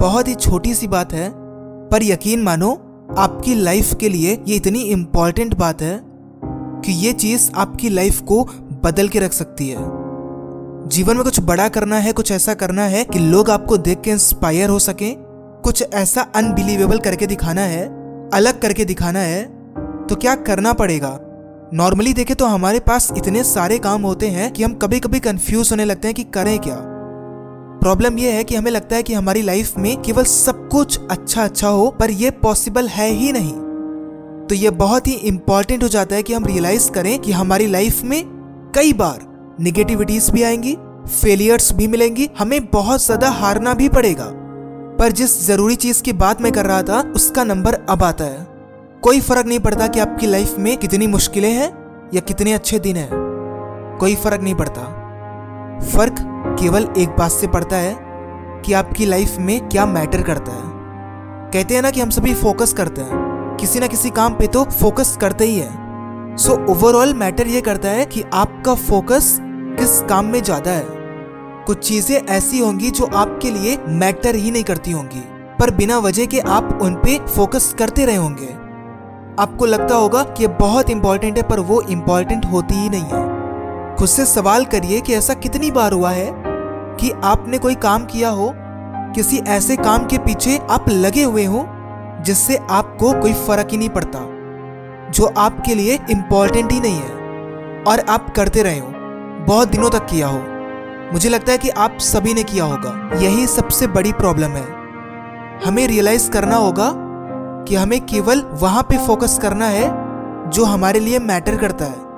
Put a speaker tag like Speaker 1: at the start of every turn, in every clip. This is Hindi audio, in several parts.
Speaker 1: बहुत ही छोटी सी बात है, पर यकीन मानो, आपकी लाइफ के लिए ये इतनी इंपॉर्टेंट बात है कि ये चीज़ आपकी लाइफ को बदल के रख सकती है। जीवन में कुछ बड़ा करना है, कुछ ऐसा करना है कि लोग आपको देख के इंस्पायर हो सके, कुछ ऐसा अनबिलीवेबल करके दिखाना है, अलग करके दिखाना है तो क्या करना पड़ेगा? नॉर्मली देखे तो हमारे पास इतने सारे काम होते हैं कि हम कभी कभी कंफ्यूज होने लगते हैं कि करें क्या? प्रॉब्लम यह है कि हमें लगता है कि हमारी लाइफ में केवल सब कुछ अच्छा अच्छा हो, पर यह पॉसिबल है ही नहीं। तो यह बहुत ही इंपॉर्टेंट हो जाता है कि हम रियलाइज़ करें कि हमारी लाइफ में कई बार निगेटिविटीज भी आएँगी फेलियर्स भी मिलेंगी, हमें बहुत ज़्यादा हारना भी पड़ेगा। पर जिस ज़रूरी चीज़ की बात मैं कर रहा था, उसका नंबर अब आता है। कोई फ़र्क नहीं पड़ता कि आपकी लाइफ में कितनी मुश्किलें हैं या कितने अच्छे दिन हैं। कोई फ़र्क नहीं पड़ता। फ़र्क केवल एक बात से पड़ता है कि आपकी लाइफ में क्या मैटर करता है। कहते हैं ना कि हम सभी फोकस करते हैं। किसी ना किसी काम पे तो फोकस करते ही है। सो ओवरऑल मैटर ये करता है कि आपका फोकस किस काम में ज़्यादा है। कुछ चीज़ें ऐसी होंगी जो आपके लिए मैटर ही नहीं करती होंगी, पर बिना वजह के आप उन पे फोकस करते रहे होंगे। आपको लगता होगा कि बहुत इंपॉर्टेंट है, पर वो इंपॉर्टेंट होती ही नहीं है। खुद से सवाल करिए कि ऐसा कितनी बार हुआ है? कि आपने कोई काम किया हो, किसी ऐसे काम के पीछे आप लगे हुए हो, जिससे आपको कोई फ़र्क ही नहीं पड़ता, जो आपके लिए इम्पोर्टेंट ही नहीं है, और आप करते रहे हो, बहुत दिनों तक किया हो। मुझे लगता है कि आप सभी ने किया होगा। यही सबसे बड़ी प्रॉब्लम है। हमें रियलाइज़ करना होगा कि हमें केवल वहाँ पे फोकस करना है, जो हमारे लिए मैटर करता है।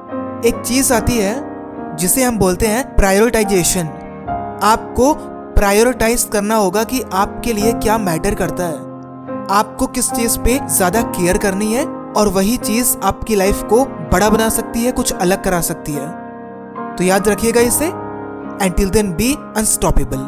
Speaker 1: एक चीज़ आती है, जिसे हम बोलते हैं प्रायोरिटाइजेशन आपको प्रायोरिटाइज करना होगा कि आपके लिए क्या मैटर करता है। आपको किस चीज़ पे ज़्यादा केयर करनी है और वही चीज़ आपकी लाइफ को बड़ा बना सकती है, कुछ अलग करा सकती है। तो याद रखिएगा इसे। Until then be unstoppable